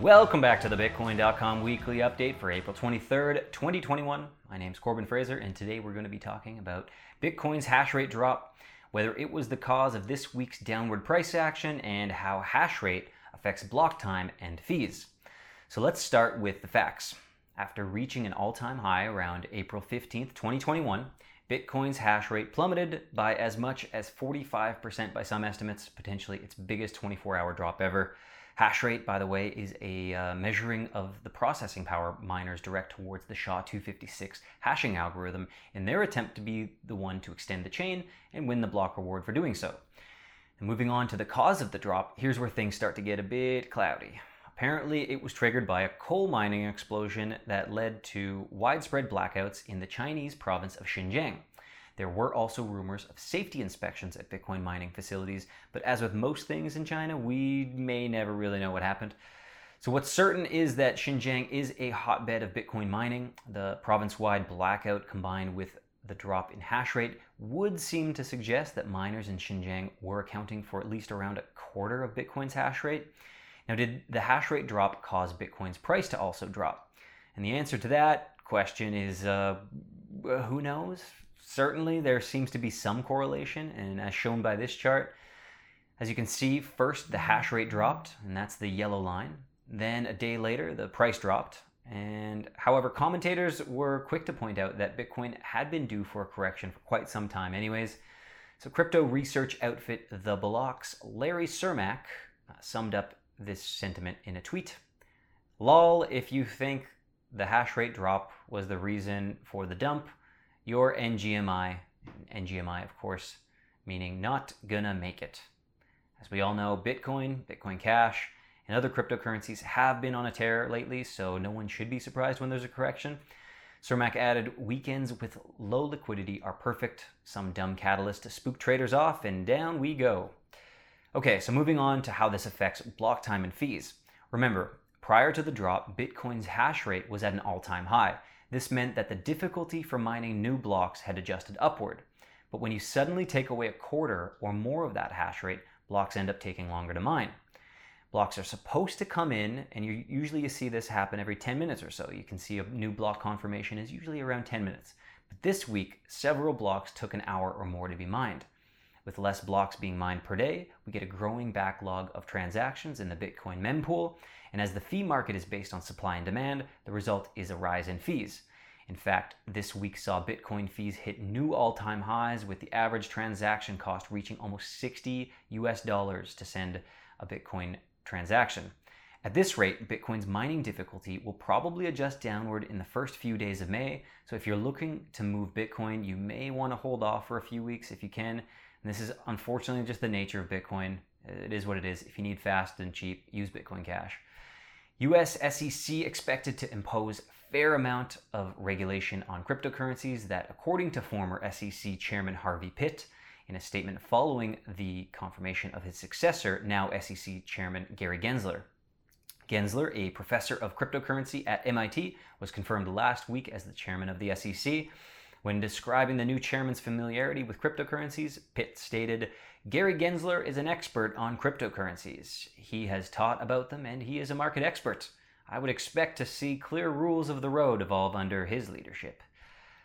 Welcome back to the Bitcoin.com weekly update for April 23rd, 2021. My name is Corbin Fraser, and today we're going to be talking about Bitcoin's hash rate drop, whether it was the cause of this week's downward price action, and how hash rate affects block time and fees. So let's start with the facts. After reaching an all time high around April 15th, 2021, Bitcoin's hash rate plummeted by as much as 45% by some estimates, potentially its biggest 24 hour drop ever. Hash rate, by the way, is a uh, measuring of the processing power miners direct towards the SHA 256 hashing algorithm in their attempt to be the one to extend the chain and win the block reward for doing so. And moving on to the cause of the drop, here's where things start to get a bit cloudy. Apparently, it was triggered by a coal mining explosion that led to widespread blackouts in the Chinese province of Xinjiang. There were also rumors of safety inspections at Bitcoin mining facilities, but as with most things in China, we may never really know what happened. So, what's certain is that Xinjiang is a hotbed of Bitcoin mining. The province wide blackout combined with the drop in hash rate would seem to suggest that miners in Xinjiang were accounting for at least around a quarter of Bitcoin's hash rate. Now, did the hash rate drop cause Bitcoin's price to also drop? And the answer to that question is uh, who knows? Certainly, there seems to be some correlation, and as shown by this chart, as you can see, first the hash rate dropped, and that's the yellow line. Then a day later, the price dropped. And however, commentators were quick to point out that Bitcoin had been due for a correction for quite some time, anyways. So, crypto research outfit The Block's Larry Cermak uh, summed up this sentiment in a tweet. Lol, if you think the hash rate drop was the reason for the dump, your NGMI, NGMI of course, meaning not gonna make it. As we all know, Bitcoin, Bitcoin Cash, and other cryptocurrencies have been on a tear lately, so no one should be surprised when there's a correction. Cermak added, weekends with low liquidity are perfect. Some dumb catalyst to spook traders off, and down we go. Okay, so moving on to how this affects block time and fees. Remember, prior to the drop, Bitcoin's hash rate was at an all time high. This meant that the difficulty for mining new blocks had adjusted upward. But when you suddenly take away a quarter or more of that hash rate, blocks end up taking longer to mine. Blocks are supposed to come in, and you, usually you see this happen every 10 minutes or so. You can see a new block confirmation is usually around 10 minutes. But this week, several blocks took an hour or more to be mined. With less blocks being mined per day, we get a growing backlog of transactions in the Bitcoin mempool, and as the fee market is based on supply and demand, the result is a rise in fees. In fact, this week saw Bitcoin fees hit new all-time highs with the average transaction cost reaching almost 60 US dollars to send a Bitcoin transaction. At this rate, Bitcoin's mining difficulty will probably adjust downward in the first few days of May. So if you're looking to move Bitcoin, you may want to hold off for a few weeks if you can. And this is unfortunately just the nature of Bitcoin. It is what it is. If you need fast and cheap, use Bitcoin Cash. US SEC expected to impose fair amount of regulation on cryptocurrencies that according to former SEC chairman Harvey Pitt in a statement following the confirmation of his successor, now SEC chairman Gary Gensler. Gensler, a professor of cryptocurrency at MIT, was confirmed last week as the chairman of the SEC. When describing the new chairman's familiarity with cryptocurrencies, Pitt stated, Gary Gensler is an expert on cryptocurrencies. He has taught about them and he is a market expert. I would expect to see clear rules of the road evolve under his leadership.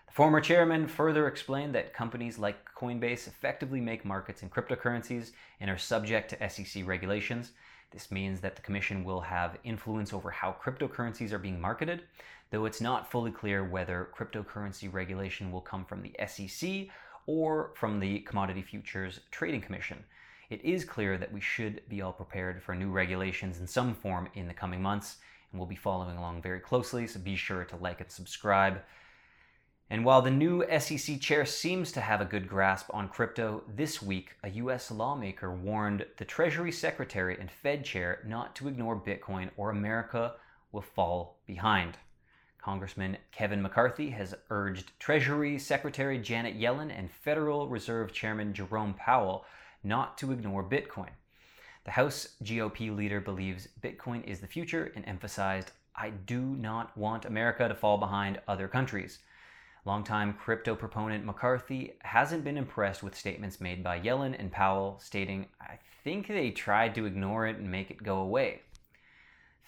The former chairman further explained that companies like Coinbase effectively make markets in cryptocurrencies and are subject to SEC regulations. This means that the Commission will have influence over how cryptocurrencies are being marketed, though it's not fully clear whether cryptocurrency regulation will come from the SEC or from the Commodity Futures Trading Commission. It is clear that we should be all prepared for new regulations in some form in the coming months, and we'll be following along very closely, so be sure to like and subscribe. And while the new SEC chair seems to have a good grasp on crypto, this week a US lawmaker warned the Treasury Secretary and Fed chair not to ignore Bitcoin or America will fall behind. Congressman Kevin McCarthy has urged Treasury Secretary Janet Yellen and Federal Reserve Chairman Jerome Powell not to ignore Bitcoin. The House GOP leader believes Bitcoin is the future and emphasized, I do not want America to fall behind other countries. Longtime crypto proponent McCarthy hasn't been impressed with statements made by Yellen and Powell, stating, I think they tried to ignore it and make it go away.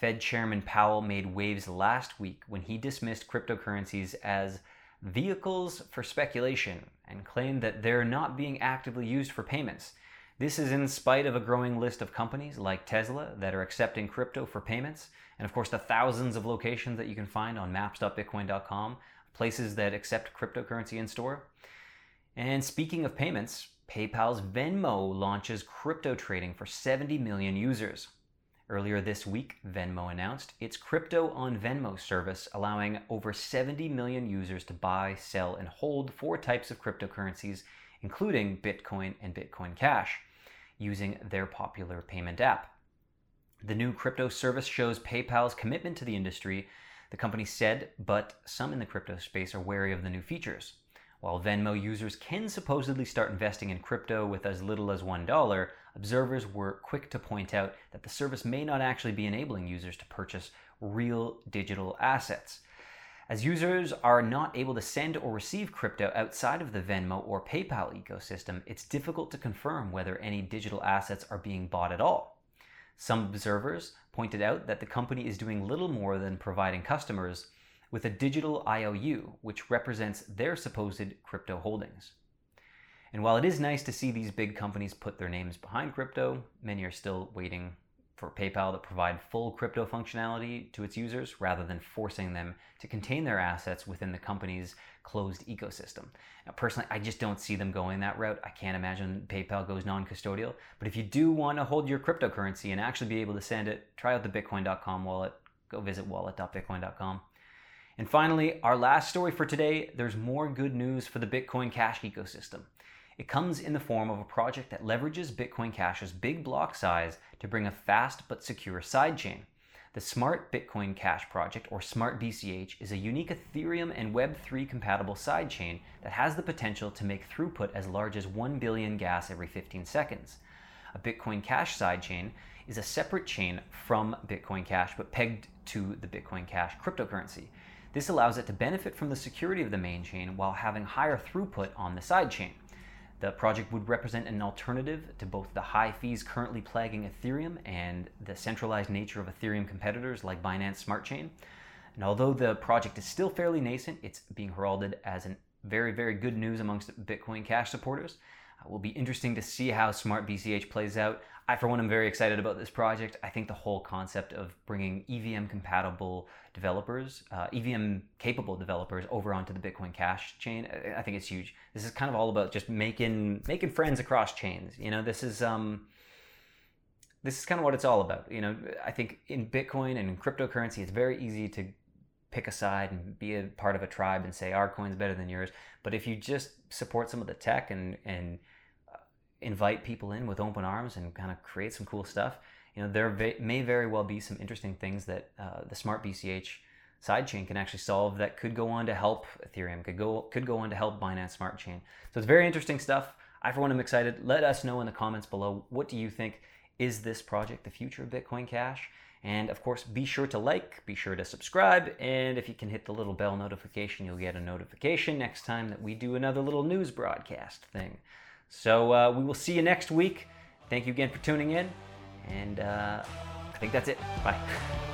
Fed Chairman Powell made waves last week when he dismissed cryptocurrencies as vehicles for speculation and claimed that they're not being actively used for payments. This is in spite of a growing list of companies like Tesla that are accepting crypto for payments, and of course, the thousands of locations that you can find on maps.bitcoin.com, places that accept cryptocurrency in store. And speaking of payments, PayPal's Venmo launches crypto trading for 70 million users. Earlier this week, Venmo announced its Crypto on Venmo service, allowing over 70 million users to buy, sell, and hold four types of cryptocurrencies, including Bitcoin and Bitcoin Cash, using their popular payment app. The new crypto service shows PayPal's commitment to the industry, the company said, but some in the crypto space are wary of the new features. While Venmo users can supposedly start investing in crypto with as little as $1, observers were quick to point out that the service may not actually be enabling users to purchase real digital assets. As users are not able to send or receive crypto outside of the Venmo or PayPal ecosystem, it's difficult to confirm whether any digital assets are being bought at all. Some observers pointed out that the company is doing little more than providing customers with a digital IOU, which represents their supposed crypto holdings. And while it is nice to see these big companies put their names behind crypto, many are still waiting for PayPal to provide full crypto functionality to its users rather than forcing them to contain their assets within the company's closed ecosystem. Now, personally, I just don't see them going that route. I can't imagine PayPal goes non custodial. But if you do want to hold your cryptocurrency and actually be able to send it, try out the Bitcoin.com wallet. Go visit wallet.bitcoin.com. And finally, our last story for today there's more good news for the Bitcoin Cash ecosystem. It comes in the form of a project that leverages Bitcoin Cash's big block size to bring a fast but secure sidechain. The Smart Bitcoin Cash project, or Smart BCH, is a unique Ethereum and Web3 compatible sidechain that has the potential to make throughput as large as 1 billion gas every 15 seconds. A Bitcoin Cash sidechain is a separate chain from Bitcoin Cash but pegged to the Bitcoin Cash cryptocurrency. This allows it to benefit from the security of the main chain while having higher throughput on the side chain. The project would represent an alternative to both the high fees currently plaguing Ethereum and the centralized nature of Ethereum competitors like Binance Smart Chain. And although the project is still fairly nascent, it's being heralded as an very, very good news amongst Bitcoin Cash supporters. It will be interesting to see how Smart BCH plays out. I, for one, am very excited about this project. I think the whole concept of bringing EVM compatible developers, uh, EVM capable developers over onto the Bitcoin Cash chain, I think it's huge. This is kind of all about just making making friends across chains. You know, this is um, this is kind of what it's all about. You know, I think in Bitcoin and in cryptocurrency, it's very easy to pick a side and be a part of a tribe and say our coin's better than yours. But if you just support some of the tech and and invite people in with open arms and kind of create some cool stuff. You know, there may very well be some interesting things that uh, the Smart BCH sidechain can actually solve that could go on to help Ethereum, could go could go on to help Binance Smart Chain. So it's very interesting stuff. I for one am excited. Let us know in the comments below what do you think is this project the future of Bitcoin Cash? And of course, be sure to like, be sure to subscribe, and if you can hit the little bell notification, you'll get a notification next time that we do another little news broadcast thing. So uh, we will see you next week. Thank you again for tuning in. And uh, I think that's it. Bye.